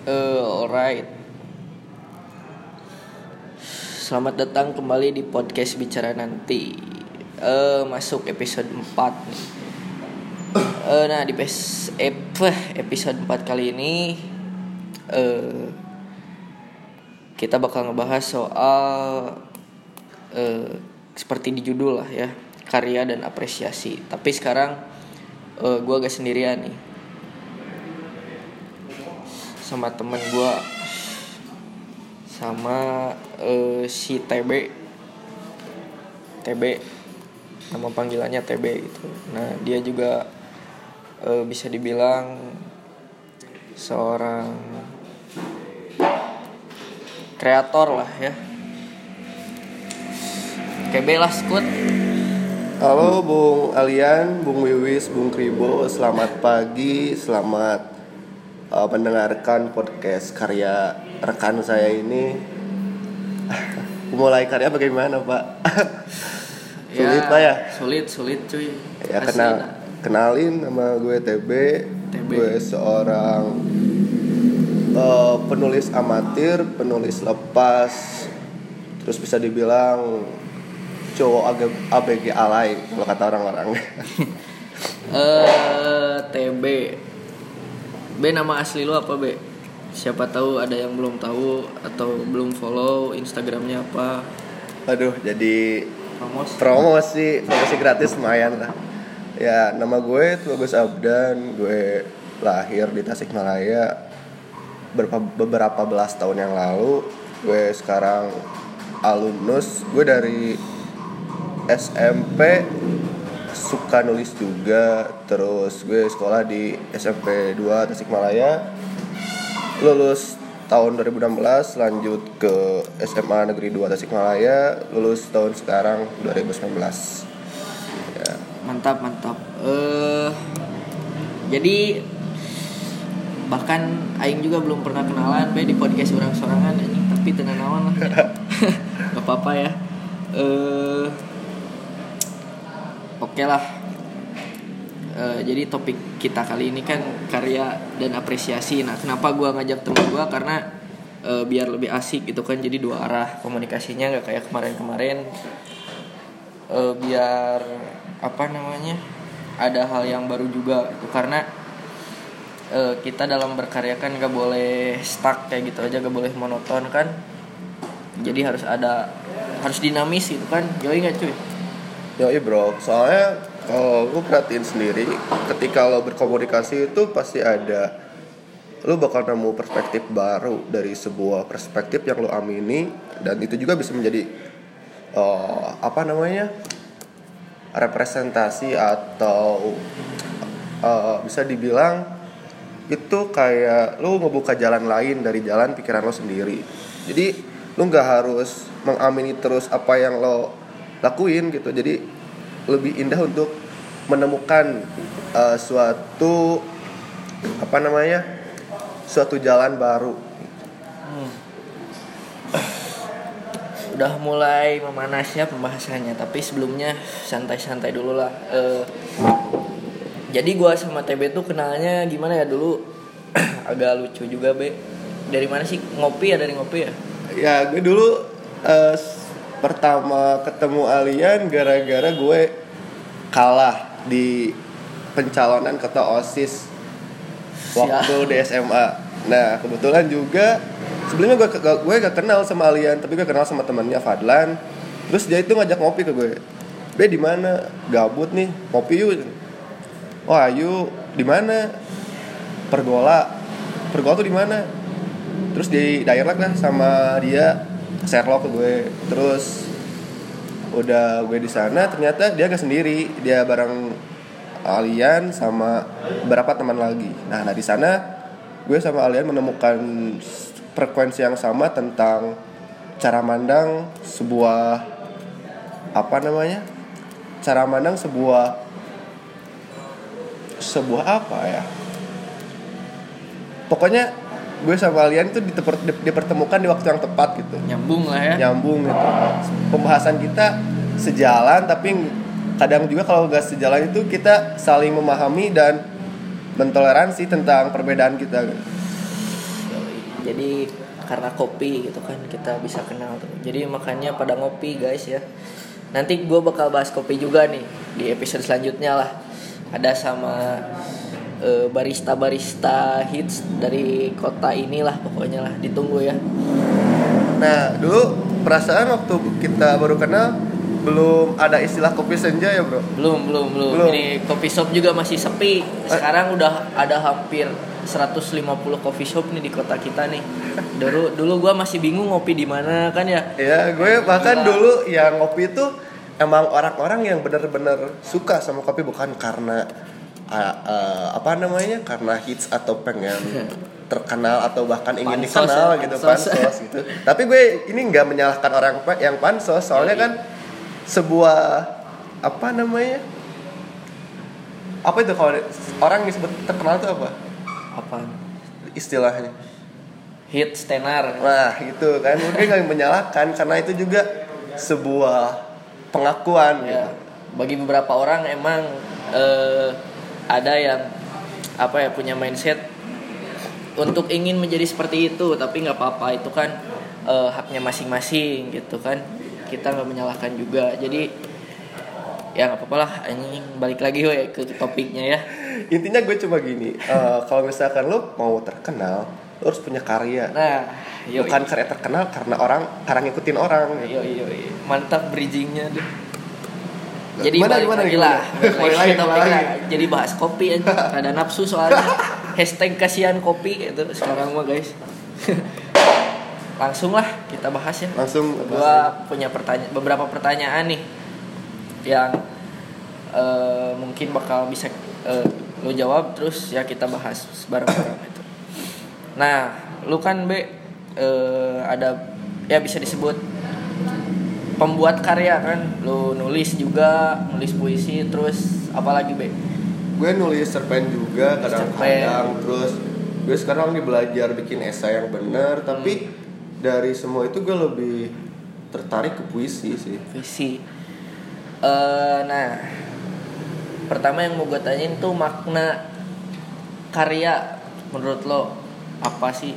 Eh, alright. Selamat datang kembali di podcast bicara nanti. Eh, masuk episode 4 nih. Eh, nah di episode 4 kali ini eh kita bakal ngebahas soal eh seperti di judul lah ya, karya dan apresiasi. Tapi sekarang eh gue agak sendirian nih sama temen gue sama eh, si TB TB nama panggilannya TB gitu. Nah dia juga eh, bisa dibilang seorang kreator lah ya. TB lah skut Halo Bung Alian, Bung Wiwis, Bung Kribo, selamat pagi, selamat uh, mendengarkan podcast karya rekan saya ini. Mulai karya bagaimana Pak? Sulit Pak ya? sulit sulit cuy Ya Asli, kenal, nah. kenalin nama gue TB, TB. gue seorang uh, penulis amatir, penulis lepas, terus bisa dibilang cowok agak ABG alay kalau kata orang-orang. Eh TB. B nama asli lu apa B? Siapa tahu ada yang belum tahu atau belum follow Instagramnya apa? Aduh, jadi Promos. promosi, promosi gratis lumayan lah. Ya, nama gue Bagus Abdan, gue lahir di Tasikmalaya beberapa, beberapa belas tahun yang lalu. Gue sekarang alumnus, gue dari SMP suka nulis juga, terus gue sekolah di SMP 2 Tasikmalaya. Lulus tahun 2016 lanjut ke SMA Negeri 2 Tasikmalaya, lulus tahun sekarang 2019. Ya. Mantap, mantap. Eh jadi bahkan aing juga belum pernah kenalan B di podcast orang sorangan tapi tenang naon lah. Gak apa-apa ya. Eh Oke lah. Eh, jadi topik kita kali ini kan karya dan apresiasi. Nah, kenapa gua ngajak temen gua karena eh, biar lebih asik gitu kan. Jadi dua arah komunikasinya nggak kayak kemarin-kemarin. Eh, biar apa namanya? Ada hal yang baru juga gitu karena eh, kita dalam berkarya kan nggak boleh stuck kayak gitu aja, nggak boleh monoton kan. Jadi harus ada harus dinamis gitu kan. Yoi nggak cuy? Yoi bro, soalnya kalau gue perhatiin sendiri, ketika lo berkomunikasi itu pasti ada lo bakal nemu perspektif baru dari sebuah perspektif yang lo amini dan itu juga bisa menjadi eh, apa namanya representasi atau eh, bisa dibilang itu kayak lo ngebuka jalan lain dari jalan pikiran lo sendiri. Jadi lo nggak harus mengamini terus apa yang lo lakuin gitu. Jadi lebih indah untuk menemukan eh, suatu apa namanya suatu jalan baru. Udah mulai memanas ya pembahasannya tapi sebelumnya santai-santai dulu lah. Eh, jadi gua sama TB tuh kenalnya gimana ya dulu? Agak lucu juga be. Dari mana sih? Ngopi ya dari ngopi ya? Ya gue dulu eh, s- pertama ketemu Alian gara-gara gue kalah di pencalonan ketua osis waktu di SMA nah kebetulan juga sebelumnya gue gue gak kenal sama Alian tapi gue kenal sama temannya Fadlan. Terus dia itu ngajak ngopi ke gue. Be di mana? Gabut nih ngopi yuk. Wah ayo di mana? Pergola. Pergola tuh di mana? Terus di dialog lah sama dia Sherlock gue. Terus udah gue di sana ternyata dia gak sendiri. Dia bareng Alian sama beberapa teman lagi. Nah nah di sana gue sama Alian menemukan frekuensi yang sama tentang cara mandang sebuah apa namanya? Cara mandang sebuah sebuah apa ya? Pokoknya gue sama Alian itu diteper- di- dipertemukan di waktu yang tepat gitu. Nyambung lah ya. Nyambung gitu. Pembahasan kita sejalan tapi kadang juga kalau nggak sejalan itu kita saling memahami dan mentoleransi tentang perbedaan kita gitu. Jadi karena kopi gitu kan kita bisa kenal tuh. Jadi makanya pada ngopi guys ya. Nanti gue bakal bahas kopi juga nih di episode selanjutnya lah. Ada sama barista-barista hits dari kota inilah pokoknya lah ditunggu ya Nah, dulu perasaan waktu kita baru kenal belum ada istilah kopi senja ya, Bro. belum belum belum, Belum. ini coffee shop juga masih sepi sekarang udah ada hampir 150 coffee shop nih di kota kita nih dulu dulu gue masih bingung ngopi di mana kan ya Ya, gue bahkan Gila. dulu yang ngopi itu emang orang-orang yang bener-bener suka sama kopi bukan karena uh, uh, apa namanya? Karena hits atau pengen terkenal atau bahkan ingin Pansos dikenal ya, gitu pansos. pansos gitu. Tapi gue ini nggak menyalahkan orang yang pansos, soalnya Yoi. kan sebuah apa namanya? Apa itu kalau orang disebut terkenal itu apa? apa Istilahnya. hits tenar Nah gitu kan mungkin nggak menyalahkan karena itu juga sebuah pengakuan ya gitu. bagi beberapa orang emang eh, ada yang apa ya punya mindset untuk ingin menjadi seperti itu tapi nggak apa-apa. Itu kan eh, haknya masing-masing gitu kan. Kita nggak menyalahkan juga. Jadi ya nggak apa-apa lah. Anjing balik lagi we ke topiknya ya. Intinya gue cuma gini, eh, kalau misalkan lo mau terkenal, lo harus punya karya. nah yo Bukan karya terkenal karena orang karena ngikutin orang. yo yo yo. mantap bridgingnya deh jadi Gimana, balik gimana, lagi gimana? lah. Balik lagi lagi, topik lah. jadi bahas kopi ada nafsu soalnya. Hashtag kasihan kopi gitu. Sekarang mah guys. Langsung lah kita bahas ya. Langsung gua punya pertanyaan beberapa pertanyaan nih yang eh, mungkin bakal bisa eh, lo jawab terus ya kita bahas bareng-bareng itu. Nah lu kan be eh, ada ya bisa disebut pembuat karya kan. Lu nulis juga nulis puisi terus apalagi be? Gue nulis cerpen juga kadang-kadang terus gue sekarang nih belajar bikin esai yang bener tapi dari semua itu gue lebih tertarik ke puisi sih. Puisi. Eh nah pertama yang mau gue tanyain tuh makna karya menurut lo apa sih?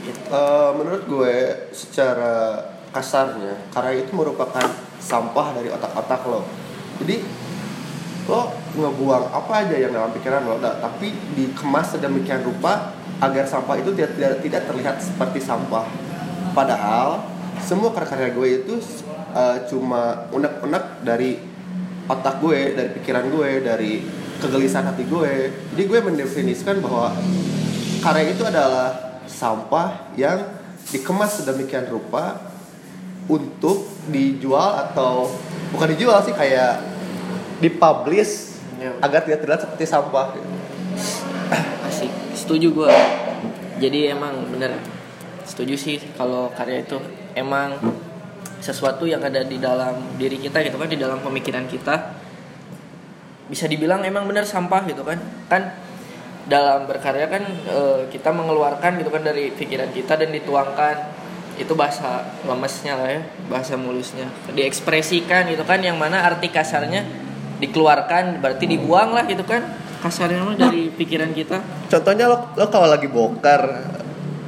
Gitu. Eh, menurut gue secara kasarnya karya itu merupakan sampah dari otak-otak lo. Jadi lo ngebuang apa aja yang dalam pikiran lo dah, tapi dikemas sedemikian rupa agar sampah itu tidak tidak, tidak terlihat seperti sampah. Padahal semua karya-karya gue itu eh, cuma unek-unek dari otak gue dari pikiran gue dari kegelisahan hati gue. Jadi gue mendefinisikan bahwa karya itu adalah sampah yang dikemas sedemikian rupa untuk dijual atau bukan dijual sih kayak dipublish Ya. agar tidak terlihat seperti sampah. Asik. Setuju gue jadi emang bener. Setuju sih kalau karya itu. Emang sesuatu yang ada di dalam diri kita gitu kan di dalam pemikiran kita bisa dibilang emang bener sampah gitu kan. Kan dalam berkarya kan eh, kita mengeluarkan gitu kan dari pikiran kita dan dituangkan itu bahasa lemesnya lah ya bahasa mulusnya. Diekspresikan gitu kan yang mana arti kasarnya dikeluarkan berarti dibuang lah gitu kan. Kasarnya mah dari pikiran kita. Contohnya lo lo kalau lagi bokar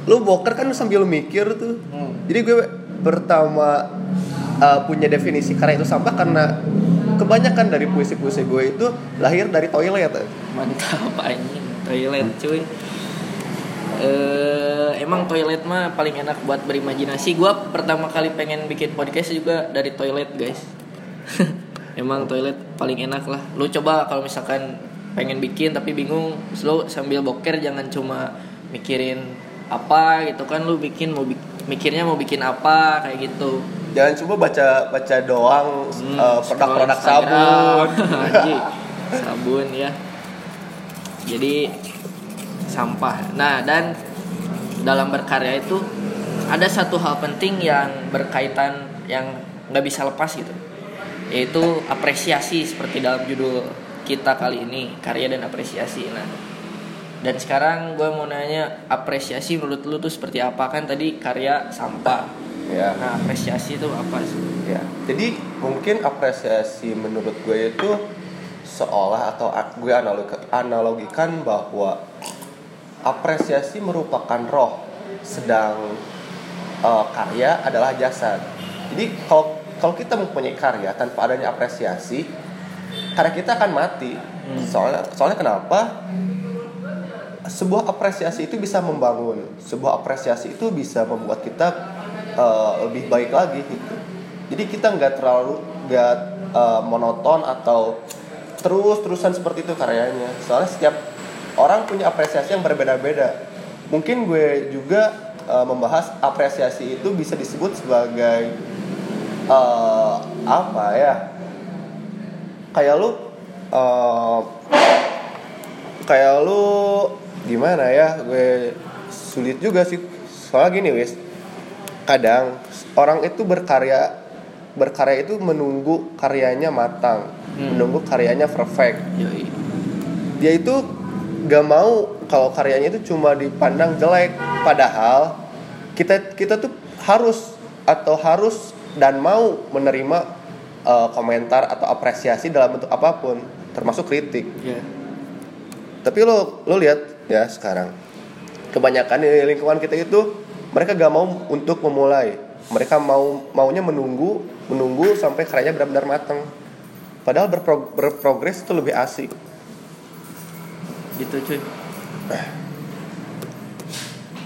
lo bokar kan sambil mikir tuh. Hmm. jadi gue pertama uh, punya definisi karya itu sampah karena kebanyakan dari puisi-puisi gue itu lahir dari toilet. Mantap anjing. Toilet cuy eh emang toilet mah paling enak buat berimajinasi. Gua pertama kali pengen bikin podcast juga dari toilet guys. Emang toilet paling enak lah. Lu coba kalau misalkan pengen bikin tapi bingung lu sambil boker jangan cuma mikirin apa gitu kan. Lu bikin mau bik- mikirnya mau bikin apa kayak gitu. Jangan coba baca baca doang Hmm, uh, produk-produk sabun. Sabun ya. Jadi sampah. Nah dan dalam berkarya itu ada satu hal penting yang berkaitan yang nggak bisa lepas gitu yaitu apresiasi seperti dalam judul kita kali ini karya dan apresiasi. Nah dan sekarang gue mau nanya apresiasi menurut lu tuh seperti apa? Kan tadi karya sampah. Ya. Nah apresiasi itu apa sih? Ya, jadi mungkin apresiasi menurut gue itu seolah atau gue analog- analogikan bahwa apresiasi merupakan roh sedang uh, karya adalah jasad. Jadi kalau kalau kita mempunyai karya tanpa adanya apresiasi, karya kita akan mati. Soalnya soalnya kenapa? Sebuah apresiasi itu bisa membangun, sebuah apresiasi itu bisa membuat kita uh, lebih baik lagi gitu. Jadi kita nggak terlalu nggak uh, monoton atau terus terusan seperti itu karyanya. Soalnya setiap orang punya apresiasi yang berbeda-beda. Mungkin gue juga uh, membahas apresiasi itu bisa disebut sebagai uh, apa ya? Kayak lu uh, kayak lu gimana ya? Gue sulit juga sih. Soalnya gini, wis. Kadang orang itu berkarya berkarya itu menunggu karyanya matang, hmm. menunggu karyanya perfect. Yoi. Dia itu gak mau kalau karyanya itu cuma dipandang jelek, padahal kita kita tuh harus atau harus dan mau menerima uh, komentar atau apresiasi dalam bentuk apa pun, termasuk kritik. Yeah. Tapi lo lo lihat ya sekarang, kebanyakan di lingkungan kita itu mereka gak mau untuk memulai, mereka mau maunya menunggu menunggu sampai karyanya benar-benar matang. Padahal berpro, berprogres itu lebih asik. Gitu cuy.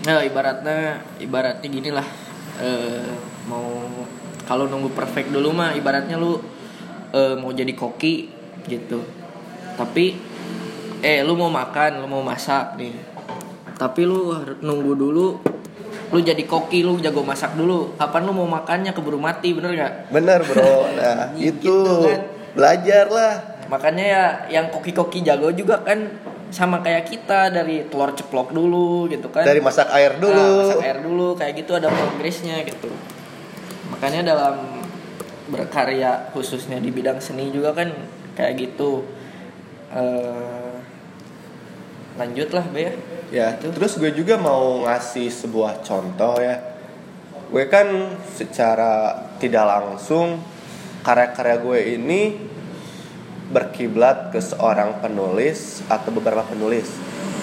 Nah ibaratnya ibaratnya gini lah. Eh, mau kalau nunggu perfect dulu mah ibaratnya lu eh, mau jadi koki gitu. Tapi eh lu mau makan, lu mau masak nih. Tapi lu harus nunggu dulu lu jadi koki lu jago masak dulu kapan lu mau makannya keburu mati bener gak Bener bro, nah itu Gitu kan. belajar lah. makanya ya yang koki-koki jago juga kan sama kayak kita dari telur ceplok dulu gitu kan Dari masak air Nah, dulu. masak air dulu kayak gitu ada progresnya gitu makanya dalam berkarya khususnya di bidang seni juga kan kayak gitu eh lanjut lah be ya Ya, Itu. terus gue juga mau ngasih sebuah contoh ya. Gue kan secara tidak langsung karya-karya gue ini berkiblat ke seorang penulis atau beberapa penulis.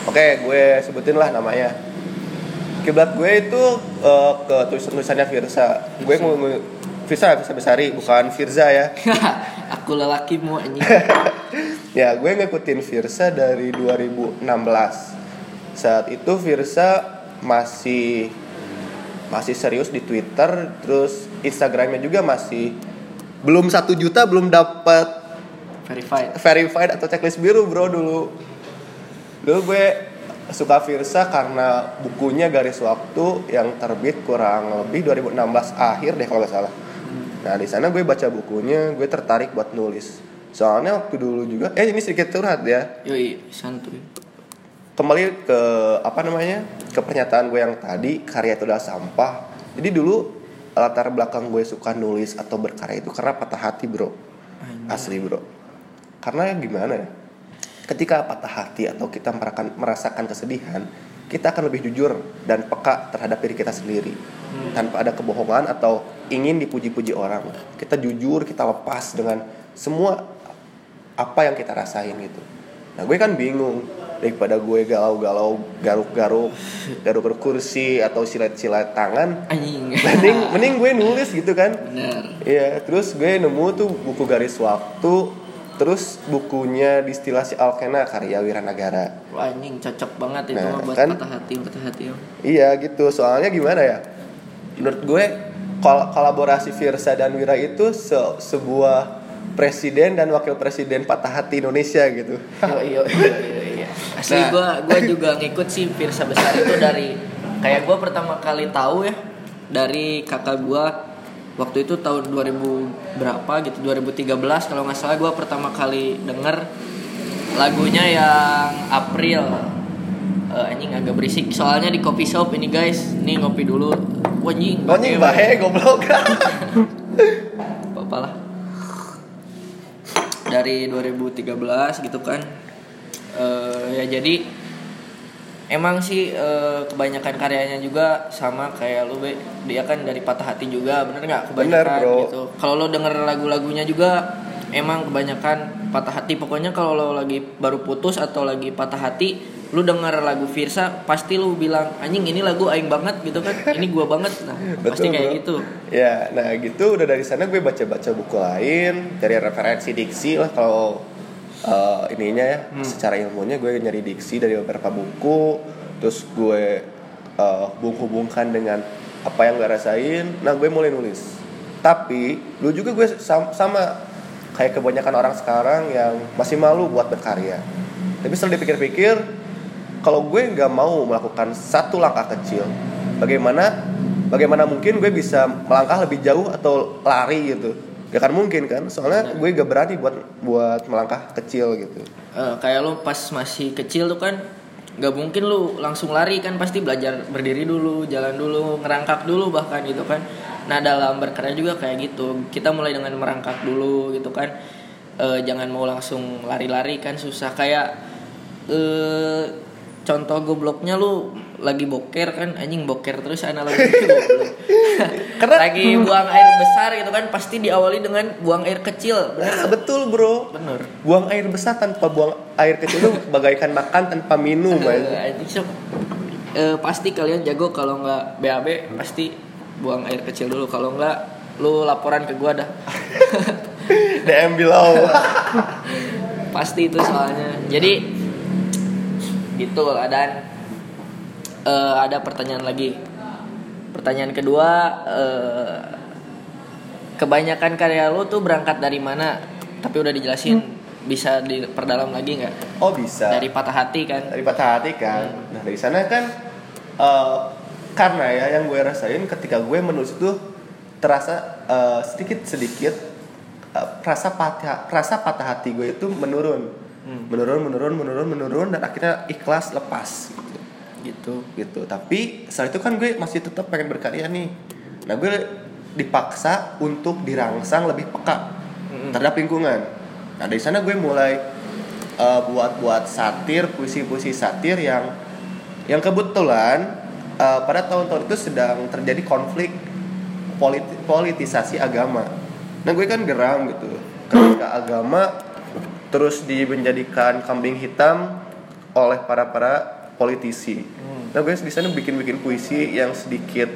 Oke, gue sebutin lah namanya. Kiblat gue itu eh, ke tulisan-tulisannya Firsa. Gue mau Firsa Firsa Besari, bukan Firza ya. aku lelakimu anjing ya gue ngikutin Firsa dari 2016 saat itu Firsa masih masih serius di Twitter terus Instagramnya juga masih belum satu juta belum dapat verified. Verified atau checklist biru bro dulu. Dulu gue suka Firsa karena bukunya garis waktu yang terbit kurang lebih 2016 akhir deh kalau nggak salah. Nah di sana gue baca bukunya gue tertarik buat nulis. Soalnya waktu dulu juga eh ini sedikit curhat ya. Yoi santuy. Kembali ke apa namanya ke pernyataan gue yang tadi karya itu adalah sampah. Jadi dulu latar belakang gue suka nulis atau berkarya itu karena patah hati bro. Asli bro karena gimana ya? Ketika patah hati atau kita merasakan merasakan kesedihan kita akan lebih jujur dan peka terhadap diri kita sendiri. Tanpa ada kebohongan atau ingin dipuji-puji orang. Kita jujur kita lepas dengan semua apa yang kita rasain gitu. Nah gue kan bingung daripada gue galau-galau garuk-garuk garuk-garuk kursi atau silat-silat tangan. Anjing. Mending mending gue nulis gitu kan. Iya, terus gue nemu tuh buku garis waktu, terus bukunya distilasi alkena karya Wiranagara. Wah, anjing cocok banget itu Nah, buat kan? patah hati patah hati Om. Iya gitu, soalnya gimana ya? Menurut gue kol- kolaborasi Firsa dan Wira itu se- sebuah presiden dan wakil presiden patah hati Indonesia gitu. Yo, yo, yo, yo, yo. Asli Nah. gua gua juga ngikut sih Firsa Besar itu dari kayak gua pertama kali tahu ya dari kakak gua waktu itu tahun 2000 berapa gitu 2013 kalau nggak salah gua pertama kali denger lagunya yang April. Eh, anjing agak berisik. Soalnya di coffee shop ini guys. Nih ngopi dulu. Anjing Anjing bahe goblok. apa lah. Dari 2013 gitu kan. Eh, ya jadi emang sih eh, kebanyakan karyanya juga sama kayak lu be. Dia kan dari patah hati juga bener nggak? Kebanyakan Bener, bro. gitu. Kalau lo denger lagu-lagunya juga emang kebanyakan patah hati. Pokoknya kalau lo lagi baru putus atau lagi patah hati lu denger lagu Virsa pasti lu bilang anjing ini lagu aing banget gitu kan. Ini gua banget. Nah pasti kayak bro. gitu. Ya, nah gitu udah dari sana gue baca-baca buku lain, dari referensi diksi lah kalau eh, ininya ya, Hmm. secara ilmunya gue nyari diksi dari beberapa buku, terus gue eh, hubung-hubungkan dengan apa yang gue rasain, nah gue mulai nulis. Tapi dulu juga gue sam- sama kayak kebanyakan orang sekarang yang masih malu buat berkarya. Tapi setelah dipikir-pikir, kalau gue nggak mau melakukan satu langkah kecil, bagaimana bagaimana mungkin gue bisa melangkah lebih jauh atau lari gitu? Gak akan mungkin kan, soalnya gue gak berani buat buat melangkah kecil gitu. Eh, kayak lu pas masih kecil tuh kan nggak mungkin lu langsung lari kan. Pasti belajar berdiri dulu jalan dulu ngerangkak dulu bahkan gitu kan. Nah dalam berkarya juga kayak gitu. Kita mulai dengan merangkak dulu gitu kan. Eh, jangan mau langsung lari-lari kan susah. Kayak eh contoh gobloknya lu lagi boker kan anjing boker terus analogi goblok. Karena- lagi buang air besar gitu kan pasti diawali dengan buang air kecil bener Nah, betul bro. bener Buang air besar tanpa buang air kecil itu bagaikan makan tanpa minum anjing, Sob. Eh, pasti kalian jago kalau nggak BAB pasti buang air kecil dulu kalau nggak lu laporan ke gua dah DM below. pasti itu soalnya jadi gitu dan eh, ada pertanyaan lagi. Pertanyaan kedua eh, kebanyakan karya lu tuh berangkat dari mana? Tapi udah dijelasin. Bisa diperdalam lagi nggak? Oh bisa. dari patah hati kan? Dari patah hati kan? Nah dari sana kan eh, karena ya yang gue rasain ketika gue menulis itu terasa sedikit sedikit rasa patah rasa patah hati gue itu menurun Hmm. menurun menurun menurun menurun dan akhirnya ikhlas lepas gitu. Gitu. Gitu. Tapi setelah itu kan gue masih tetap pengen berkarya nih. Nah gue dipaksa untuk dirangsang lebih peka Mm-mm. terhadap lingkungan. Nah dari sana gue mulai uh, buat-buat satir puisi-puisi satir yang yang kebetulan uh, pada tahun-tahun itu sedang terjadi konflik politi- politisasi agama. Nah gue kan geram gitu. Ketika agama terus di menjadikan kambing hitam oleh para para politisi. Nah gue di sana bikin-bikin puisi yang sedikit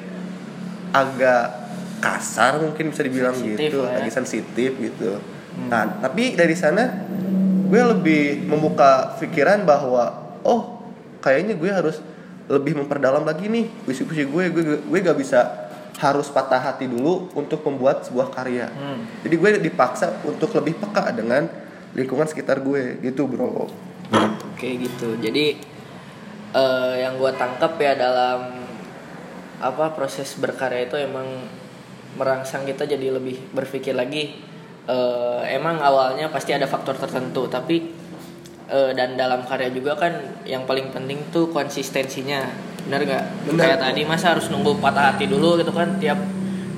agak kasar mungkin bisa dibilang Sensitif gitu, ya. lagi sensitif gitu. Nah tapi dari sana gue lebih membuka pikiran bahwa oh kayaknya gue harus lebih memperdalam lagi nih puisi-puisi gue gue gue gak bisa harus patah hati dulu untuk membuat sebuah karya. Hmm. Jadi gue dipaksa untuk lebih peka dengan lingkungan sekitar gue gitu bro. Oke gitu. Jadi eh, yang gue tangkap ya dalam apa proses berkarya itu emang merangsang kita jadi lebih berpikir lagi. Eh, emang awalnya pasti ada faktor tertentu, tapi eh, dan dalam karya juga kan yang paling penting tuh konsistensinya. Bener nggak? Kayak tadi masa harus nunggu patah hati dulu gitu kan tiap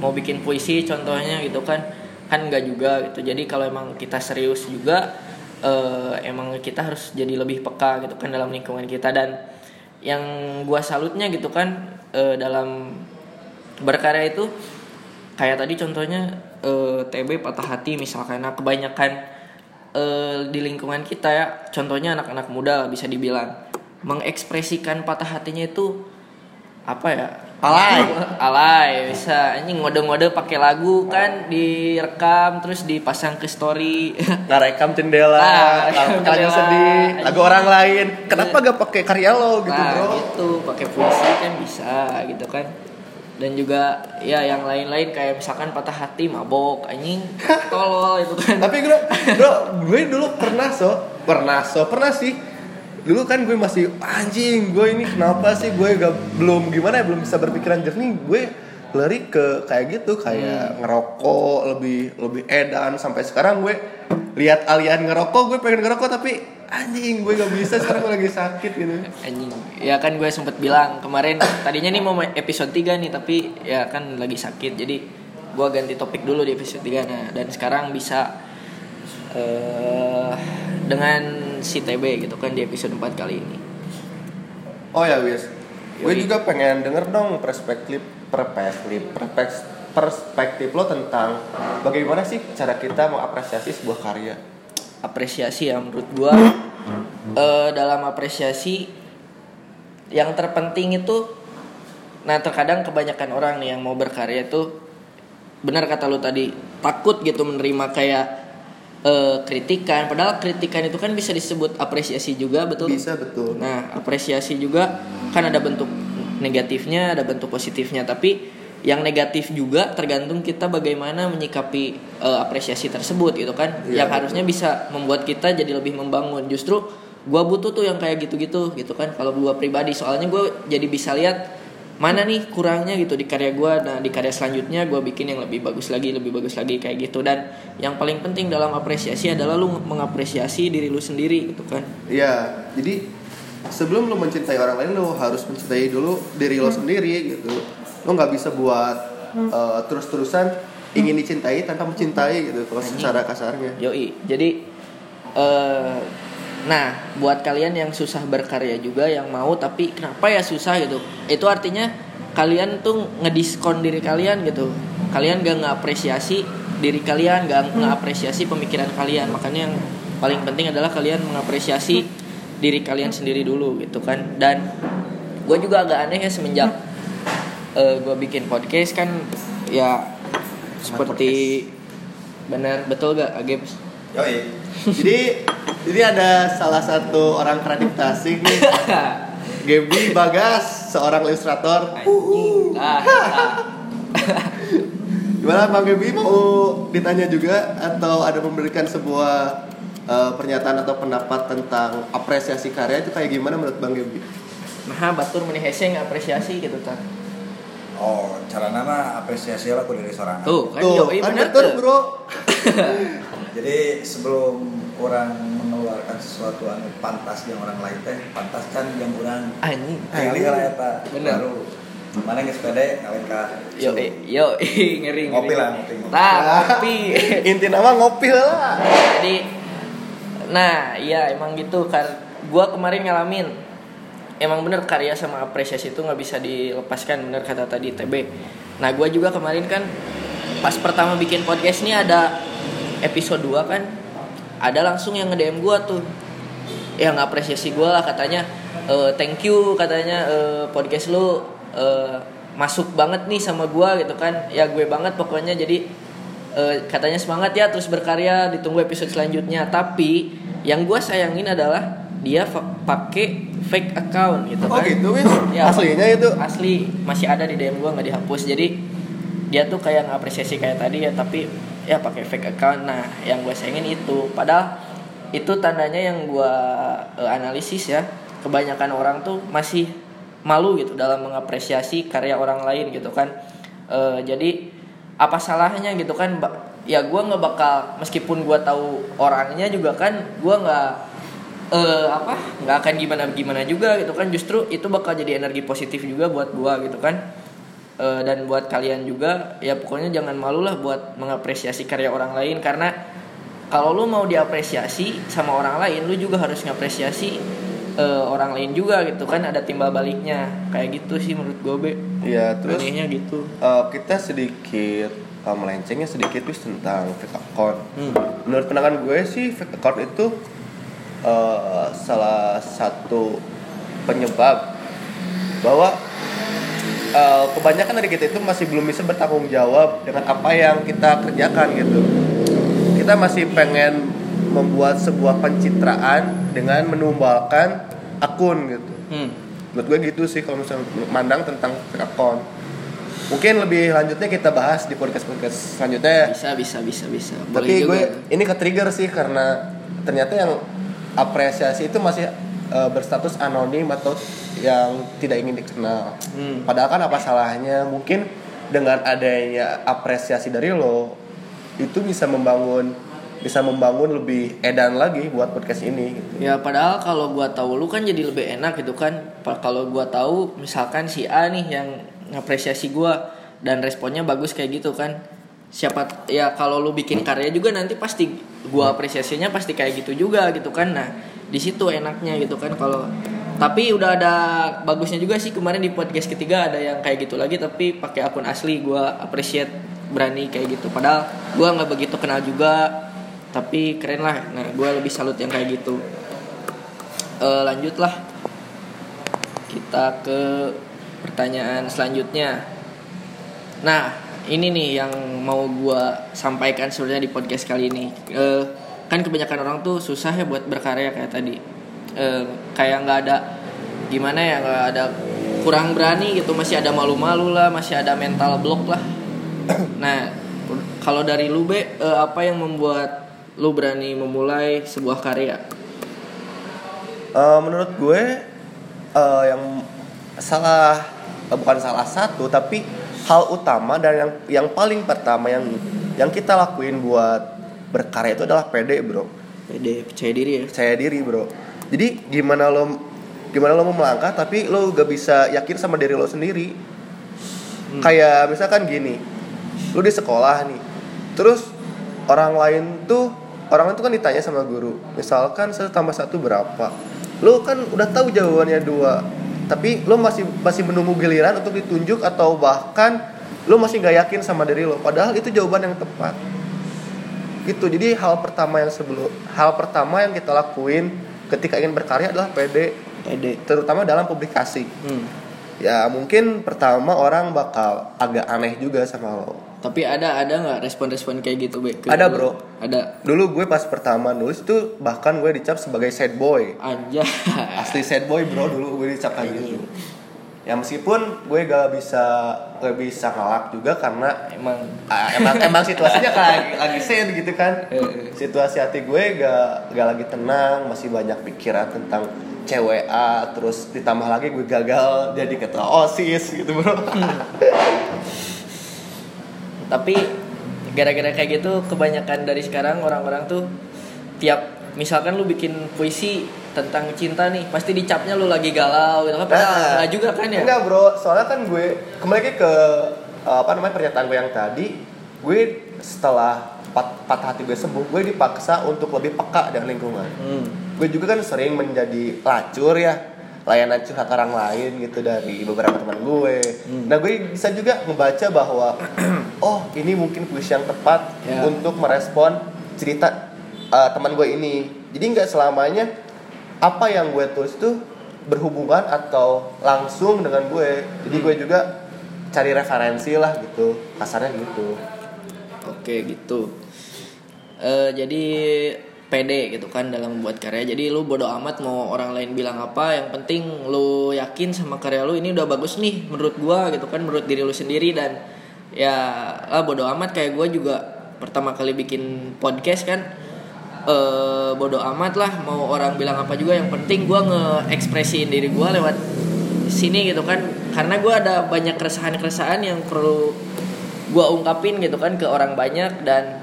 mau bikin puisi contohnya gitu kan kan nggak juga gitu. Jadi kalau emang kita serius juga eh, emang kita harus jadi lebih peka gitu kan dalam lingkungan kita. Dan yang gua salutnya gitu kan eh, dalam berkarya itu kayak tadi contohnya eh, TB patah hati misalkan. Nah kebanyakan eh, di lingkungan kita ya contohnya anak-anak muda bisa dibilang mengekspresikan patah hatinya itu apa ya Alay. alay bisa anjing ngode-ngode pakai lagu kan direkam terus dipasang ke story jendela, Ah, kalau jendela. lagi sedih, lagu orang lain. Kenapa gak pakai karya lo gitu nah bro? gitu pakai puisi kan bisa gitu kan dan juga ya yang lain-lain kayak misalkan patah hati mabok anjing tolol itu kan Tapi bro, bro, gue dulu pernah so, pernah so, pernah sih. Dulu kan gue masih anjing, gue ini kenapa sih? Gue gak belum gimana ya belum bisa berpikiran jernih. Gue lari ke kayak gitu, kayak ngerokok lebih lebih edan. Sampai sekarang gue lihat alian ngerokok, gue pengen ngerokok tapi anjing gue gak bisa sekarang gue lagi sakit gitu. anjing. Ya kan gue sempet bilang kemarin tadinya nih mau episode 3 nih tapi ya kan lagi sakit. Jadi gue ganti topik dulu di episode 3 nah dan sekarang bisa eh dengan si TB gitu kan di episode 4 kali ini. Oh ya Wis, gue juga pengen denger dong perspektif perspektif perspektif lo tentang bagaimana sih cara kita mengapresiasi sebuah karya. apresiasi ya menurut gue eh dalam apresiasi yang terpenting itu nah terkadang kebanyakan orang nih yang mau berkarya itu benar kata lu tadi takut gitu menerima kayak eh, kritikan padahal kritikan itu kan bisa disebut apresiasi juga betul Bisa betul. Nah, apresiasi juga kan ada bentuk negatifnya, ada bentuk positifnya, tapi yang negatif juga tergantung kita bagaimana menyikapi eh, apresiasi tersebut gitu kan. Iya, yang harusnya bisa membuat kita jadi lebih membangun. Justru gua butuh tuh yang kayak gitu-gitu gitu kan kalau gua pribadi soalnya gua jadi bisa lihat mana nih kurangnya gitu di karya gua? Nah di karya selanjutnya gua bikin yang lebih bagus lagi lebih bagus lagi kayak gitu. Dan yang paling penting dalam apresiasi adalah lu mengapresiasi diri lu sendiri gitu kan? Iya, jadi sebelum lo mencintai orang lain lo harus mencintai dulu diri lo sendiri gitu. Lo nggak bisa buat uh, terus-terusan ingin dicintai tanpa mencintai gitu kalau secara kasarnya. Yoi. Jadi eh nah, buat kalian yang susah berkarya juga yang mau tapi kenapa ya susah gitu. Itu artinya kalian tuh ngediskon diri kalian gitu. Kalian gak ngapresiasi diri kalian, gak ngapresiasi pemikiran kalian. Makanya yang paling penting adalah kalian mengapresiasi diri kalian sendiri dulu gitu kan. Dan gue juga agak aneh ya semenjak gue bikin podcast kan ya seperti benar betul gak Agebs? Yoi. Jadi ini ada salah satu orang kreatif Tasik nih. Gaby Bagas, seorang ilustrator. Anjing. Ah, ah. Gimana Bang Gaby mau ditanya juga atau ada memberikan sebuah uh, pernyataan atau pendapat tentang apresiasi karya itu kayak gimana menurut Bang Gaby? Nah, batur meni hese apresiasi gitu kan. Oh, cara nama apresiasi lah aku dari seorang. Tuh, kan Tuh, yoi kan bener betul, tuh. bro. Jadi sebelum orang mengeluarkan sesuatu anu pantas yang orang lain teh, pantas kan yang orang Anjing. pilih lah ya Pak. Bener. Baru mana yang sepeda ngalain ka. Yo, yo, ngeri, ngeri. Ngopi lah, ngopi, ngopi. Nah, ngopi. Inti nama ngopi lah. Jadi, nah, iya emang gitu kan. Gua kemarin ngalamin. Emang bener karya sama apresiasi itu nggak bisa dilepaskan bener kata tadi TB. Nah, gua juga kemarin kan pas pertama bikin podcast nih ada episode 2 kan ada langsung yang nge-DM gua tuh. Yang apresiasi gue lah katanya "Eh, thank you katanya eh, podcast lu eh, masuk banget nih sama gua gitu kan. Ya gue banget pokoknya jadi eh, katanya semangat ya terus berkarya ditunggu episode selanjutnya. Tapi yang gua sayangin adalah dia pakai fake account gitu Oh kan. gitu wis. Ya, Aslinya itu. asli. Masih ada di DM gua nggak dihapus jadi dia tuh kayak ngapresiasi kayak tadi ya tapi ya pakai fake account. Nah yang gue sayangin itu. Padahal itu tandanya yang gua eh, analisis ya. Kebanyakan orang tuh masih malu gitu dalam mengapresiasi karya orang lain gitu kan. Eh, jadi apa salahnya gitu kan? Ya gua nggak bakal meskipun gua tahu orangnya juga kan gua nggak eh apa? Nggak akan gimana gimana juga gitu kan. Justru itu bakal jadi energi positif juga buat gua gitu kan Eh, dan buat kalian juga ya pokoknya jangan malu lah buat mengapresiasi karya orang lain karena kalau lu mau diapresiasi sama orang lain lu juga harus ngapresiasi eh, orang lain juga gitu kan ada timbal baliknya kayak gitu sih menurut gue be Iya, terus Anehnya gitu eh, kita sedikit eh, melencengnya sedikit wis tentang fake account. Hmm. Menurut pandangan gue sih fake account itu eh, salah satu penyebab bahwa eh, kebanyakan dari kita itu masih belum bisa bertanggung jawab dengan apa yang kita kerjakan gitu. Kita masih pengen membuat sebuah pencitraan dengan menumbalkan akun gitu. Hmm. Menurut gue gitu sih kalau misalnya mandang tentang account. Mungkin lebih lanjutnya kita bahas di podcast-podcast selanjutnya ya. bisa bisa bisa bisa Boleh Tapi juga. gue ini ke trigger sih karena ternyata yang apresiasi itu masih eh, berstatus anonim atau yang tidak ingin dikenal. Hmm. Padahal kan apa salahnya mungkin dengan adanya apresiasi dari lo itu bisa membangun bisa membangun lebih edan lagi buat podcast ini gitu. Ya padahal kalau gua tahu lu kan jadi lebih enak gitu kan. Kalau gua tahu misalkan si A nih yang ngapresiasi gua dan responnya bagus kayak gitu kan. Siapa ya kalau lu bikin karya juga nanti pasti gua apresiasinya pasti kayak gitu juga gitu kan. Nah, di situ enaknya gitu kan kalau tapi udah ada bagusnya juga sih kemarin di podcast ketiga ada yang kayak gitu lagi tapi pakai akun asli gua appreciate berani kayak gitu padahal gua nggak begitu kenal juga tapi keren lah nah gue lebih salut yang kayak gitu Eh lanjut lah kita ke pertanyaan selanjutnya. Nah, ini nih yang mau gua sampaikan sebenarnya di podcast kali ini. Eh, kan kebanyakan orang tuh susah ya buat berkarya kayak tadi. Eh, kayak nggak ada gimana ya nggak ada kurang berani gitu. Masih ada malu-malu lah masih ada mental block lah. Nah kalau dari lu be eh, apa yang membuat lu berani memulai sebuah karya? Eh, menurut gue eh, yang salah eh, bukan salah satu tapi hal utama dan yang yang paling pertama yang yang kita lakuin buat berkarya itu adalah pede bro. Pede percaya diri ya. Percaya diri bro. Jadi gimana lo gimana lo mau melangkah tapi lo gak bisa yakin sama diri lo sendiri. Kayak misalkan gini lo di sekolah nih terus orang lain tuh orang lain tuh kan ditanya sama guru misalkan satu tambah satu berapa? Lo kan udah tahu jawabannya dua tapi lo masih masih menunggu giliran untuk ditunjuk atau bahkan lo masih nggak yakin sama diri lo padahal itu jawaban yang tepat gitu. Jadi hal pertama yang sebelum hal pertama yang kita lakuin ketika ingin berkarya adalah pede pede terutama dalam publikasi. Hmm. ya mungkin pertama orang bakal agak aneh juga sama lo. Tapi ada ada nggak respon-respon kayak gitu be? Ke Ada, lu? bro. ada. Dulu gue pas pertama nulis itu bahkan gue dicap sebagai sad boy. Aja asli sad boy bro. Dulu gue dicap kayak gitu ya meskipun gue gak bisa gak bisa ngelak juga karena emang. Ah, emang emang situasinya kayak lagi, lagi sad gitu kan. Eh, eh. situasi hati gue gak gak lagi tenang masih banyak pikiran tentang CWA terus ditambah lagi gue gagal jadi ketua osis gitu bro. Tapi gara-gara kayak gitu kebanyakan dari sekarang orang-orang tuh tiap misalkan lu bikin puisi tentang cinta nih pasti dicapnya lu lagi galau gitu kan padahal Nah, juga kan ya Enggak bro, soalnya kan gue kembali lagi ke uh, apa namanya pernyataan gue yang tadi, gue setelah pat, patah hati gue sembuh, gue dipaksa untuk lebih peka dengan lingkungan. Hmm. Gue juga kan sering menjadi pelacur ya, layanan curhat orang lain gitu dari beberapa teman gue. Hmm. Nah gue bisa juga membaca bahwa oh ini mungkin puisi yang tepat Ya. untuk merespon cerita uh, teman gue ini. Jadi nggak selamanya apa yang gue tulis tuh berhubungan atau langsung dengan gue. Jadi gue juga cari referensi lah gitu, kasarnya gitu. Oke gitu. Eh jadi pede gitu kan dalam membuat karya. Jadi lu bodo amat mau orang lain bilang apa, yang penting lu yakin sama karya lu ini udah bagus nih menurut gua gitu kan, menurut diri lu sendiri dan ya lah bodo amat kayak gua juga pertama kali bikin podcast kan eh bodo amat lah mau orang bilang apa juga yang penting gua nge-ekspresiin diri gua lewat sini gitu kan. Karena gua ada banyak keresahan-keresahan yang perlu gue ungkapin gitu kan ke orang banyak dan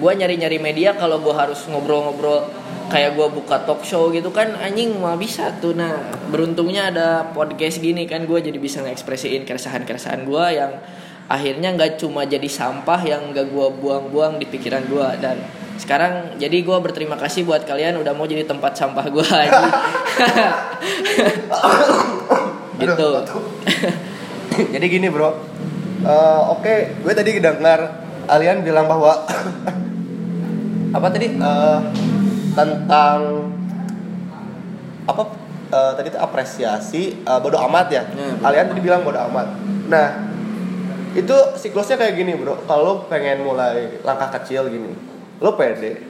gue nyari-nyari media kalau gue harus ngobrol-ngobrol kayak gue buka talk show gitu kan anjing mau bisa tuh. Nah beruntungnya ada podcast gini kan gue jadi bisa ngekspresiin keresahan-keresahan gue yang akhirnya nggak cuma jadi sampah yang gak gue buang-buang di pikiran gue dan sekarang jadi gue berterima kasih buat kalian udah mau jadi tempat sampah gue lagi gitu. Jadi gini bro, Eh, oke, gue tadi dengar kalian bilang bahwa apa tadi Eh, tentang apa eh, tadi itu apresiasi eh, bodoh amat ya. Hmm. Kalian tadi bilang bodoh amat. Nah itu siklusnya kayak gini bro. Kalau pengen mulai langkah kecil gini, lo pede,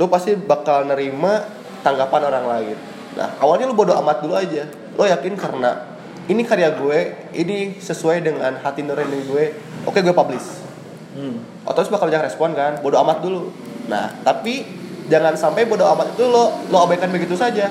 lo pasti bakal nerima tanggapan orang lain. Nah awalnya lo bodoh amat dulu aja. Lo yakin karena ini karya gue, ini sesuai dengan hati nurani gue. Oke gue publish. hmm. Otomatis bakal banyak respon kan. Bodoh amat dulu. Nah tapi jangan sampai bodoh amat itu lo lo abaikan begitu saja.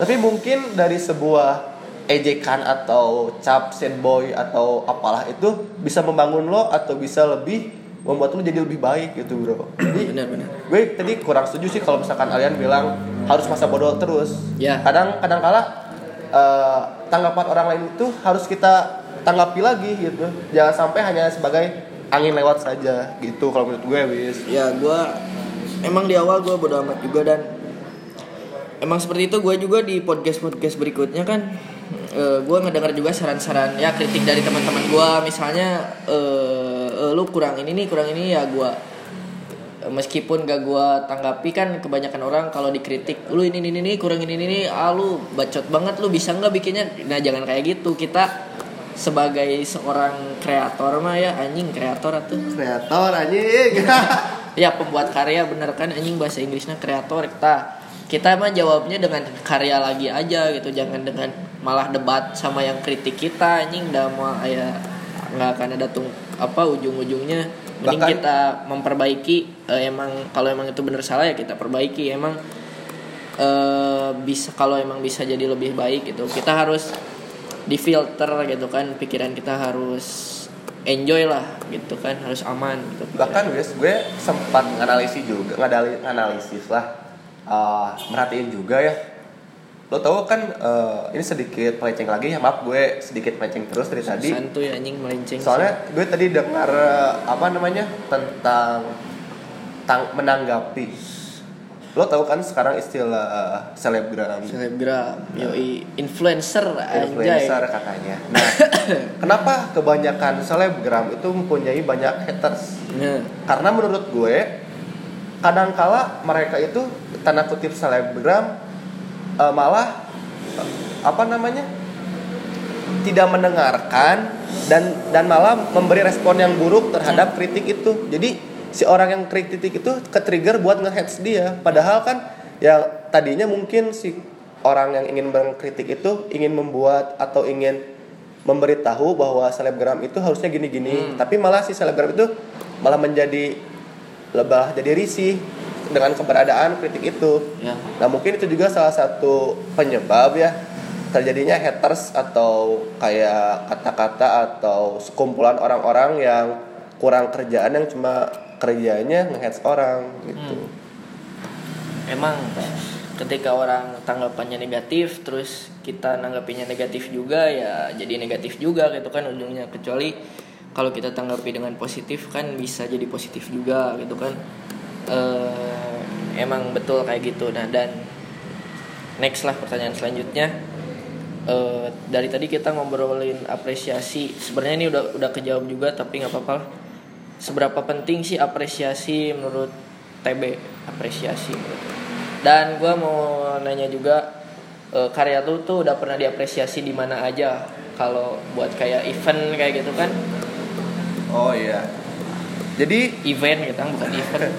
Tapi mungkin dari sebuah ejekan atau cap sad boy atau apalah itu bisa membangun lo atau bisa lebih membuat lo jadi lebih baik gitu bro. Jadi benar-benar gue tadi kurang setuju sih kalau misalkan kalian bilang harus masa bodoh terus. Ya. kadang kadang kala eh, tanggapan orang lain itu harus kita tanggapi lagi gitu. Jangan sampai hanya sebagai angin lewat saja gitu kalau menurut gue wis. Ya gue emang di awal gue bodo amat juga dan. Emang seperti itu gue juga di podcast podcast berikutnya kan gue ngedengar juga saran-saran ya kritik dari teman-teman gue misalnya eh eh, lu kurang ini nih kurang ini ya gue meskipun gak gua tanggapi kan kebanyakan orang kalau dikritik lu ini ini ini kurang ini ini ah lu bacot banget lu bisa nggak bikinnya? Nah jangan kayak gitu. Kita sebagai seorang kreator mah ya anjing kreator atuh. Kreator anjing. Ya pembuat karya bener kan? Anjing bahasa Inggrisnya kreator kita. Kita mah jawabnya dengan karya lagi aja gitu jangan dengan malah debat sama yang kritik kita anjing. Dah mau ya nggak akan ada tung apa ujung-ujungnya. Mending Bahkan- kita memperbaiki eh, emang kalau emang itu bener salah ya kita perbaiki. Emang eh, bisa kalau emang bisa jadi lebih baik gitu. Kita harus difilter gitu kan pikiran kita harus enjoy lah gitu kan harus aman gitu. Bahkan guys gue sempat nganalisis juga ngadali analisis lah. Eh, merhatiin juga ya lo tau kan eh, ini sedikit melenceng lagi ya maaf gue sedikit melenceng terus dari tadi. Santuy anjing melenceng soalnya gue tadi dengar eh, apa namanya tentang tang menanggapi. Lo tau kan sekarang istilah selebgram? Selebgram yoi influencer influencer anjay katanya. Nah kenapa kebanyakan selebgram itu mempunyai banyak haters? Nah, karena menurut gue kadangkala mereka itu tanda kutip selebgram eh, malah eh, apa namanya tidak mendengarkan dan dan malah memberi respon yang buruk terhadap kritik itu. Jadi si orang yang kritik itu ke trigger buat nge dia. Padahal kan ya tadinya mungkin si orang yang ingin mengkritik itu ingin membuat atau ingin memberitahu bahwa selebgram itu harusnya gini-gini. Tapi malah si selebgram itu malah menjadi lebah jadi risih dengan keberadaan kritik itu. Ya. Nah mungkin itu juga salah satu penyebab ya terjadinya haters atau kayak kata-kata atau sekumpulan orang-orang yang kurang kerjaan yang cuma kerjanya nge orang gitu. emang ketika orang tanggapannya negatif terus kita nanggapinya negatif juga ya jadi negatif juga gitu kan ujungnya. Kecuali kalau kita tanggapi dengan positif kan bisa jadi positif juga gitu kan. Eh emang betul kayak gitu. Nah dan next lah pertanyaan selanjutnya. Eh, dari tadi kita ngobrolin apresiasi. Sebenarnya ini udah udah kejawab juga tapi nggak apa-apa lah. seberapa penting sih apresiasi menurut TB apresiasi menurut dan gue mau nanya juga eh, karya lu tuh udah pernah diapresiasi di mana aja? Kalau buat kayak event kayak gitu kan? Oh iya. Jadi event gitu kan bukan event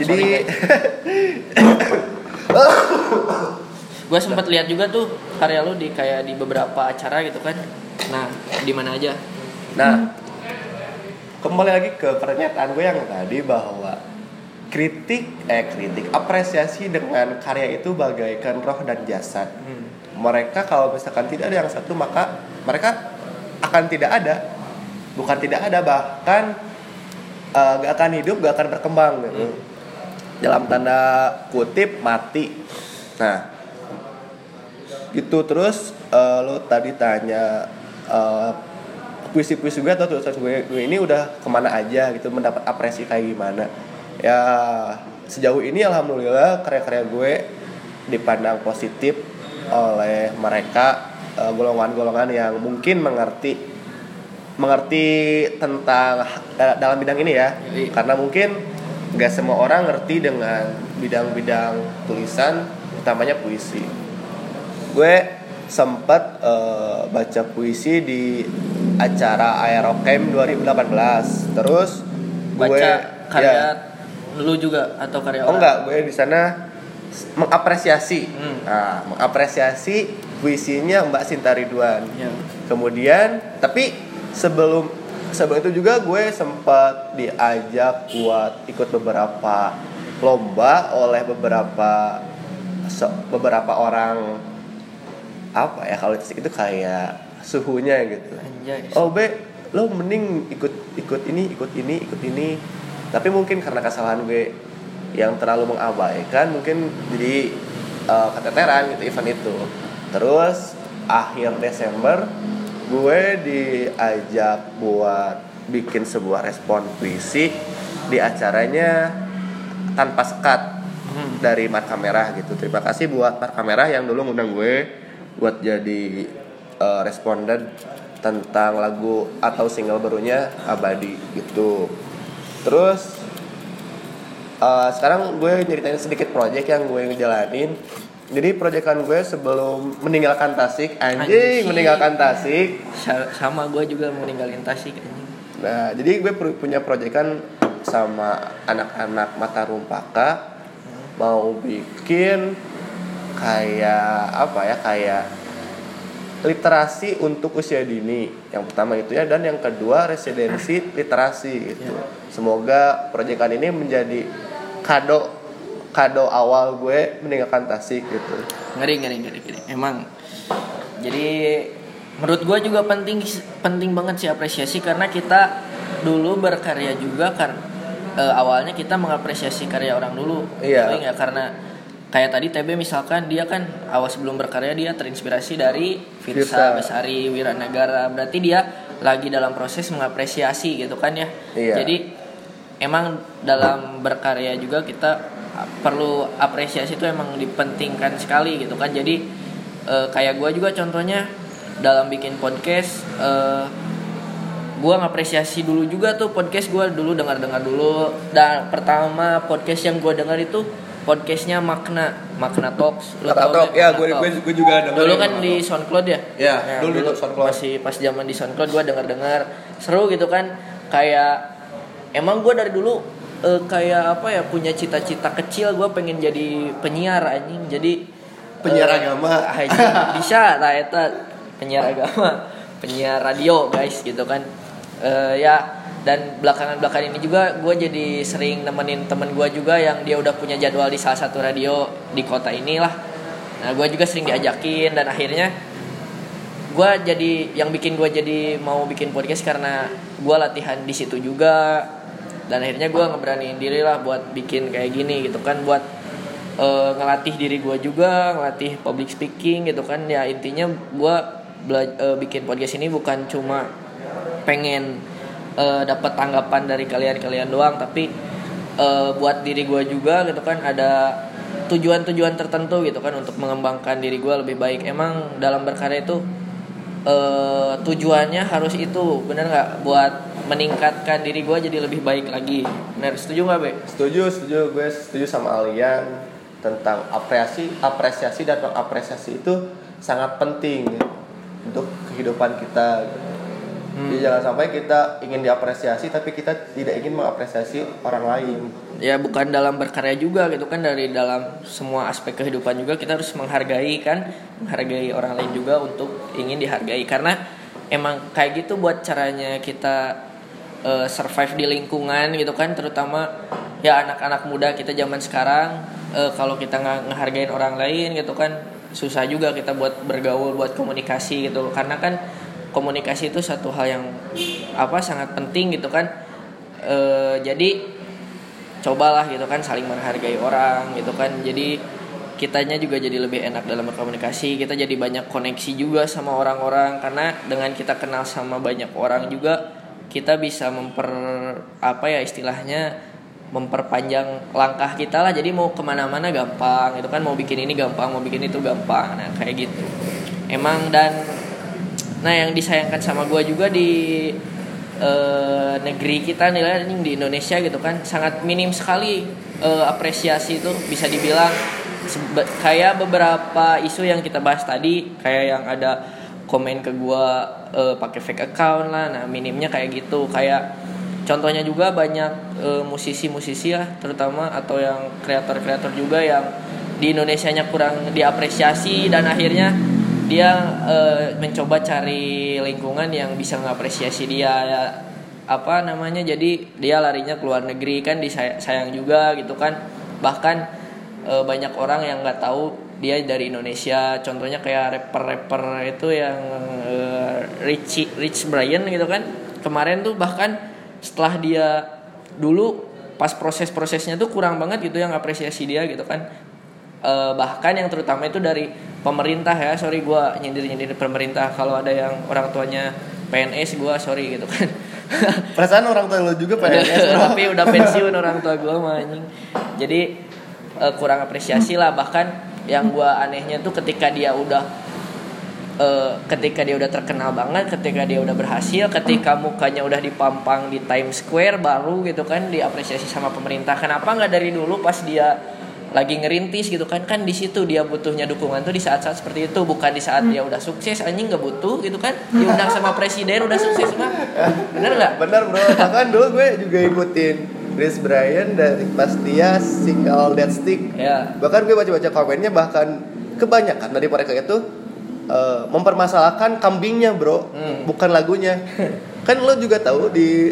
jadi gue sempat lihat juga tuh karya lu di kayak di beberapa acara gitu kan. Nah di mana aja? Nah kembali lagi ke pernyataan gue yang tadi bahwa kritik eh kritik apresiasi dengan karya itu bagaikan roh dan jasad. mereka kalau misalkan tidak ada yang satu maka mereka akan tidak ada. Bukan tidak ada bahkan eh, gak akan hidup gak akan berkembang gitu dalam tanda kutip mati. Nah gitu. Terus eh, lo tadi tanya eh, puisi-puisi gue atau tulisan gue, gue ini udah ke mana aja gitu mendapat apresiasi kayak gimana. Ya sejauh ini alhamdulillah karya-karya gue dipandang positif oleh mereka eh, golongan-golongan yang mungkin mengerti mengerti tentang da- dalam bidang ini ya. Yoi. karena mungkin gak semua orang ngerti dengan bidang-bidang tulisan utamanya puisi. Gue sempat eh, baca puisi di acara Aerocamp 2018 terus gue baca karya ya, lu juga atau karya oh orang? Enggak gue di sana mengapresiasi. Hmm. nah mengapresiasi puisinya Mbak Sinta Ridwan. Ya. kemudian tapi sebelum sebelum itu juga gue sempat diajak buat ikut beberapa lomba oleh beberapa se- beberapa orang apa ya kalau itu kayak suhunya gitu. Anjay. Oh be lo mending ikut ikut ini ikut ini ikut ini. Tapi mungkin karena kesalahan gue yang terlalu mengabaikan mungkin jadi eh, keteteran gitu event itu. Terus akhir Desember gue diajak buat bikin sebuah respon puisi di acaranya tanpa sekat Hmm. dari Marka Merah gitu. Terima kasih buat Marka Merah yang dulu ngundang gue buat jadi eh, responden tentang lagu atau single barunya Abadi gitu. Terus Eh, sekarang gue nyeritain sedikit project yang gue ngejalanin. Jadi proyekan gue sebelum meninggalkan Tasik, anjing, Anjing. meninggalkan Tasik. Sa- sama gue juga mau ninggalin Tasik anjing. Nah, jadi gue pu- punya proyekan sama anak-anak Mata Rumpaka mau bikin kayak apa ya kayak literasi untuk usia dini yang pertama itu ya dan yang kedua residensi literasi gitu semoga proyekan ini menjadi kado kado awal gue meninggalkan Tasik gitu ngeri ngeri ngeri ngeri emang jadi menurut gue juga penting penting banget sih apresiasi karena kita dulu berkarya juga kan eh, awalnya kita mengapresiasi karya orang dulu Iya. Nggak? karena kayak tadi TB misalkan dia kan awal sebelum berkarya dia terinspirasi dari. Firsa Besari Wiranagara berarti dia lagi dalam proses mengapresiasi gitu kan ya Iya. jadi emang dalam berkarya juga kita perlu apresiasi itu emang dipentingkan sekali gitu kan. Jadi eh, kayak gue juga contohnya dalam bikin podcast eh, gue ngapresiasi dulu juga tuh podcast gue dulu dengar dengar dulu. Dan pertama podcast yang gue dengar itu podcastnya makna makna talks. Lu Makna tahu Talk, ya, gue- gue- gue juga dengerin dulu kan di. SoundCloud ya? Ya, dulu di SoundCloud. masih pas zaman di SoundCloud gue dengar dengar seru gitu kan. Kayak emang gue dari dulu eh, kayak apa ya punya cita-cita kecil gue pengen jadi penyiar anjing. Jadi Penyiar eh, agama. anjing, bisa lah eta. Penyiar agama penyiar radio guys gitu kan. Eh, ya dan belakangan belakangan ini juga gue jadi sering nemenin temen gue juga yang dia udah punya jadwal di salah satu radio di kota inilah. Nah gue juga sering diajakin dan akhirnya gue jadi yang bikin gue jadi mau bikin podcast karena gue latihan di situ juga dan akhirnya gue ngeberaniin diri lah buat bikin kayak gini gitu kan buat eh, ngelatih diri gue juga ngelatih public speaking gitu kan. Ya intinya gue bela- eh, bikin podcast ini bukan cuma pengen eh, dapat tanggapan dari kalian-kalian doang tapi eh, buat diri gue juga gitu kan ada tujuan-tujuan tertentu gitu kan untuk mengembangkan diri gue lebih baik. Emang dalam berkarya itu eh, tujuannya harus itu bener nggak? Buat meningkatkan diri gue jadi lebih baik lagi. Bener setuju nggak be? Setuju setuju. Gue setuju sama Alian tentang apresiasi apresiasi dan mengapresiasi itu sangat penting untuk kehidupan kita jadi jangan sampai kita ingin diapresiasi tapi kita tidak ingin mengapresiasi orang lain. Ya bukan dalam berkarya juga gitu kan dari dalam semua aspek kehidupan juga kita harus menghargai kan menghargai orang lain juga untuk ingin dihargai. Karena emang kayak gitu buat caranya kita eh, survive di lingkungan gitu kan terutama ya anak-anak muda kita zaman sekarang eh, kalau kita nggak ngehargain orang lain gitu kan susah juga kita buat bergaul buat komunikasi gitu. Karena kan komunikasi itu satu hal yang apa sangat penting gitu kan. Eh, jadi cobalah gitu kan saling menghargai orang gitu kan. Jadi kitanya juga jadi lebih enak dalam berkomunikasi. Kita jadi banyak koneksi juga sama orang-orang. Karena dengan kita kenal sama banyak orang juga kita bisa memper apa ya istilahnya memperpanjang langkah kita lah. Jadi mau ke mana-mana gampang gitu kan. Mau bikin ini gampang mau bikin itu gampang. Nah kayak gitu. Emang dan nah yang disayangkan sama gue juga di eh, negeri kita ini di Indonesia gitu kan sangat minim sekali eh, apresiasi itu bisa dibilang kayak beberapa isu yang kita bahas tadi kayak yang ada komen ke gua eh, pakai fake account lah nah minimnya kayak gitu. Kayak contohnya juga banyak eh, musisi-musisi ya terutama atau yang kreator-kreator juga yang di Indonesia-nya kurang diapresiasi dan akhirnya dia eh, mencoba cari lingkungan yang bisa mengapresiasi dia ya, apa namanya jadi dia larinya ke luar negeri kan disayang juga gitu kan. Bahkan eh, banyak orang yang nggak tahu dia dari Indonesia. Contohnya kayak rapper-rapper itu yang eh, Rich Rich Brian gitu kan. Kemarin tuh bahkan setelah dia dulu pas proses-prosesnya tuh kurang banget gitu yang apresiasi dia gitu kan Eh, bahkan yang terutama itu dari pemerintah ya. Sorry gue nyindir nyindir pemerintah. Kalau ada yang orang tuanya PNS gue sorry gitu kan. Perasaan orang tua lo juga PNS bro. tapi udah pensiun orang tua gue mah anjing. Jadi eh, kurang apresiasi lah. Bahkan yang gue anehnya tuh ketika dia udah eh, ketika dia udah terkenal banget, ketika dia udah berhasil, ketika mukanya udah dipampang di Times Square baru gitu kan diapresiasi sama pemerintah. Kenapa nggak dari dulu pas dia lagi ngerintis gitu kan kan di situ dia butuhnya dukungan tuh di saat-saat seperti itu bukan di saat dia udah sukses anjing nggak butuh gitu kan. Diundang sama presiden udah sukses mah bener nggak? Bener bro, bahkan dulu gue juga ikutin Chris Bryan dari pas dia single Dead Stick. Ya. Bahkan gue baca-baca komennya bahkan kebanyakan dari mereka itu eh, mempermasalahkan kambingnya bro, Hmm. bukan lagunya. kan lo juga tahu di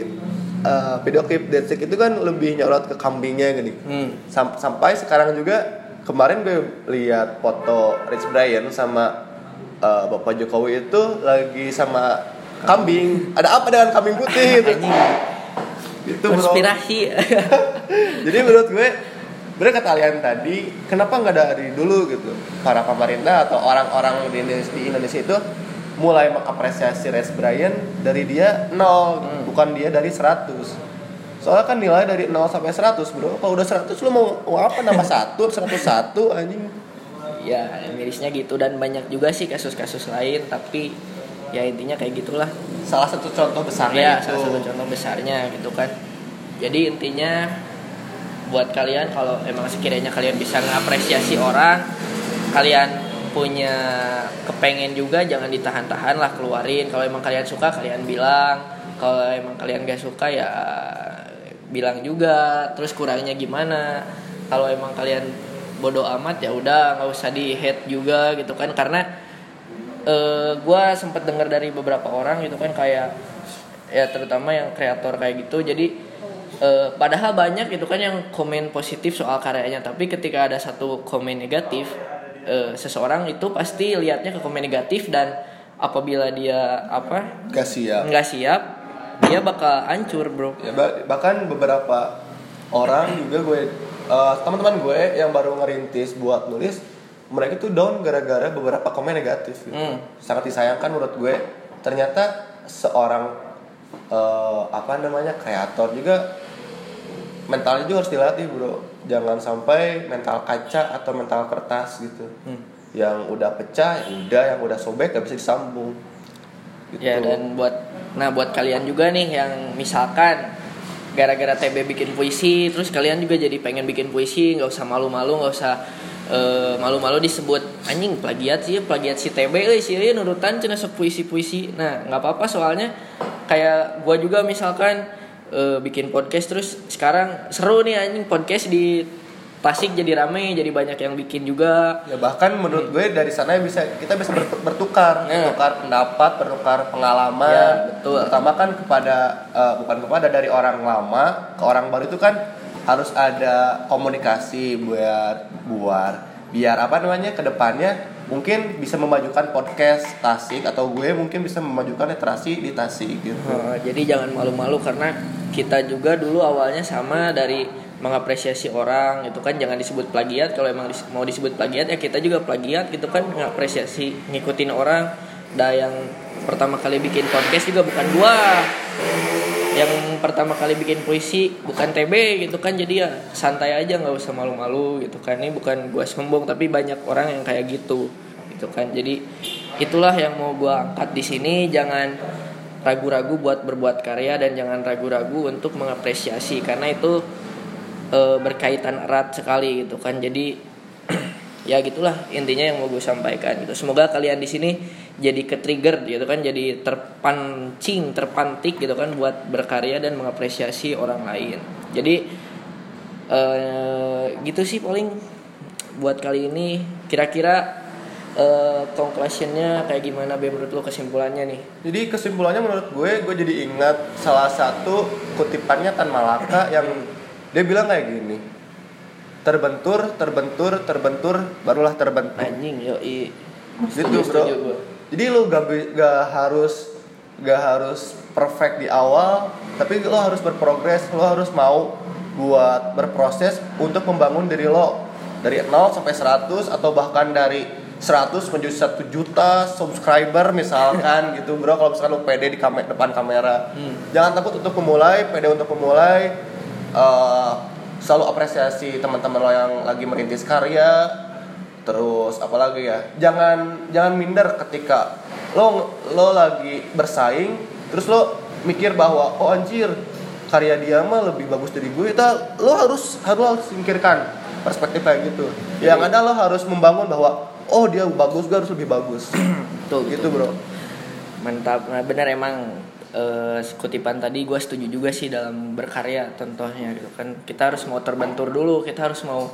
eh, video klip Dead Stick itu kan lebih nyorot ke kambingnya gini. hmm. Sam- sampai sekarang juga kemarin gue lihat foto Rich Brian sama eh, Bapak Jokowi itu lagi sama kambing. Ada apa dengan kambing putih gitu? Itu bro. konspirasi Jadi menurut gue bener kata kalian tadi kenapa nggak dari dulu gitu para pemerintah atau orang-orang di Indonesia, di Indonesia itu mulai mengapresiasi Rex Brian dari dia nol Hmm. bukan dia dari 100 soalnya kan nilai dari 0 sampai 100 bro. Kalau udah 100 lu mau, mau apa? Nambah 1 101 anjing. Ya mirisnya gitu. Dan banyak juga sih kasus-kasus lain tapi ya intinya kayak gitulah. Salah satu contoh ya besarnya itu salah satu contoh besarnya gitu kan. Jadi intinya buat kalian kalau emang sekiranya kalian bisa ngapresiasi orang kalian punya kepengen juga jangan ditahan-tahan lah keluarin. Kalau emang kalian suka kalian bilang. Kalau emang kalian gak suka ya bilang juga. Terus kurangnya gimana? Kalau emang kalian bodoh amat ya udah nggak usah di hate juga gitu kan. Karena eh gue sempat dengar dari beberapa orang gitu kan kayak ya terutama yang kreator kayak gitu. Jadi eh, padahal banyak gitu kan yang komen positif soal karyanya. Tapi ketika ada satu komen negatif eh, seseorang itu pasti lihatnya ke komen negatif dan apabila dia apa gak siap nggak siap dia bakal hancur bro ya ba- bahkan beberapa orang juga gue eh, teman-teman gue yang baru ngerintis buat nulis mereka tuh down gara-gara beberapa komen negatif gitu. Hmm. sangat disayangkan menurut gue ternyata seorang eh, apa namanya kreator juga mentalnya juga harus dilatih bro jangan sampai mental kaca atau mental kertas gitu Hmm. yang udah pecah ya udah yang udah sobek gak bisa disambung gitu. Ya dan buat nah buat kalian juga nih yang misalkan gara-gara TB bikin puisi terus kalian juga jadi pengen bikin puisi nggak usah malu-malu nggak usah eh, malu-malu disebut anjing plagiat sih plagiat si TB euy sih nurutan cenah sok puisi-puisi. Nah, nggak apa-apa soalnya kayak gua juga misalkan eh, bikin podcast terus sekarang seru nih anjing podcast di Tasik jadi rame, jadi banyak yang bikin juga. Ya bahkan menurut gue dari sana bisa kita bisa ber- bertukar, Ya. bertukar pendapat, bertukar pengalaman. Ya, betul. Pertama kan kepada eh, bukan kepada dari orang lama ke orang baru itu kan harus ada komunikasi buat buat biar apa namanya ke depannya mungkin bisa memajukan podcast Tasik atau gue mungkin bisa memajukan literasi di Tasik gitu. Uh, jadi jangan malu-malu karena kita juga dulu awalnya sama dari mengapresiasi orang itu kan. Jangan disebut plagiat kalau emang mau disebut plagiat ya kita juga plagiat gitu kan. Mengapresiasi ngikutin orang. Dah yang pertama kali bikin podcast juga bukan gua yang pertama kali bikin puisi bukan TB gitu kan jadi ya santai aja nggak usah malu-malu gitu kan. Ini bukan gua sombong tapi banyak orang yang kayak gitu gitu kan. Jadi itulah yang mau gua angkat di sini jangan ragu-ragu buat berbuat karya dan jangan ragu-ragu untuk mengapresiasi karena itu e, berkaitan erat sekali gitu kan. Jadi ya gitulah intinya yang mau gue sampaikan gitu. Semoga kalian di sini jadi ke trigger gitu kan jadi terpancing terpantik gitu kan buat berkarya dan mengapresiasi orang lain. Jadi eh gitu sih paling buat kali ini. Kira-kira eh conclusionnya kayak gimana Be menurut lo kesimpulannya nih? Jadi kesimpulannya menurut gue, gue jadi ingat salah satu kutipannya Tan Malaka yang dia bilang kayak gini. Terbentur, terbentur, terbentur, barulah terbentuk. anjing yo i gitu bro. Jadi lu gak, gak harus gak harus perfect di awal, tapi lo harus berprogres, lo harus mau buat berproses untuk membangun diri lo. Dari 0 sampai 100 atau bahkan dari 100 menuju 1 juta subscriber misalkan gitu bro. Kalau misalkan lo pede di kamer depan kamera. Jangan takut untuk memulai pede untuk memulai. Eh, selalu apresiasi teman-teman lo yang lagi merintis karya. Terus apalagi ya jangan jangan minder ketika lo lo lagi bersaing terus lo mikir bahwa oh anjir karya dia mah lebih bagus dari gue. Itu lo harus harus singkirkan perspektif kayak gitu. Yang ada lo harus membangun bahwa oh dia bagus gue harus lebih bagus. Tuh, gitu bro. Mantap, nah, benar emang eh, kutipan tadi gue setuju juga sih dalam berkarya contohnya gitu kan. Kita harus mau terbentur dulu kita harus mau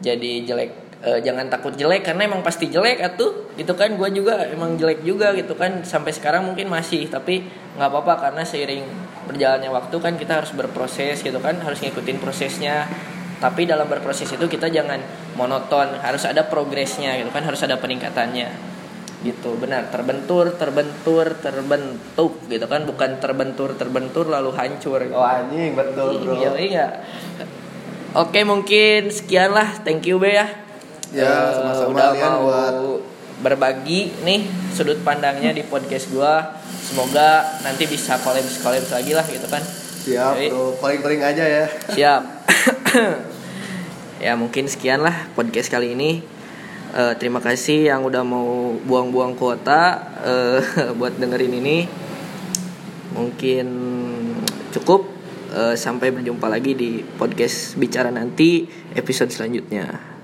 jadi jelek. Eh, jangan takut jelek karena emang pasti jelek atuh. Gitu kan gue juga emang jelek juga gitu kan. Sampai sekarang mungkin masih tapi nggak apa-apa karena seiring berjalannya waktu kan kita harus berproses gitu kan harus ngikutin prosesnya. Tapi dalam berproses itu kita jangan monoton harus ada progresnya gitu kan harus ada peningkatannya gitu benar. Terbentur terbentur terbentuk gitu kan. Bukan terbentur terbentur lalu hancur. Gitu. oh anjing betul bro. iya. Iya oke mungkin sekian lah thank you be ya. Ya, Eh, sama-sama udah mau buat- berbagi nih sudut pandangnya di podcast gua. Semoga nanti bisa collabs collabs lagi lah gitu kan. Siap Jadi- bro. Paling-paling aja ya. Siap. ya mungkin sekian lah podcast kali ini. Eh, terima kasih yang udah mau buang-buang kuota eh, buat dengerin ini. Mungkin cukup. Eh, sampai berjumpa lagi di podcast bicara nanti episode selanjutnya.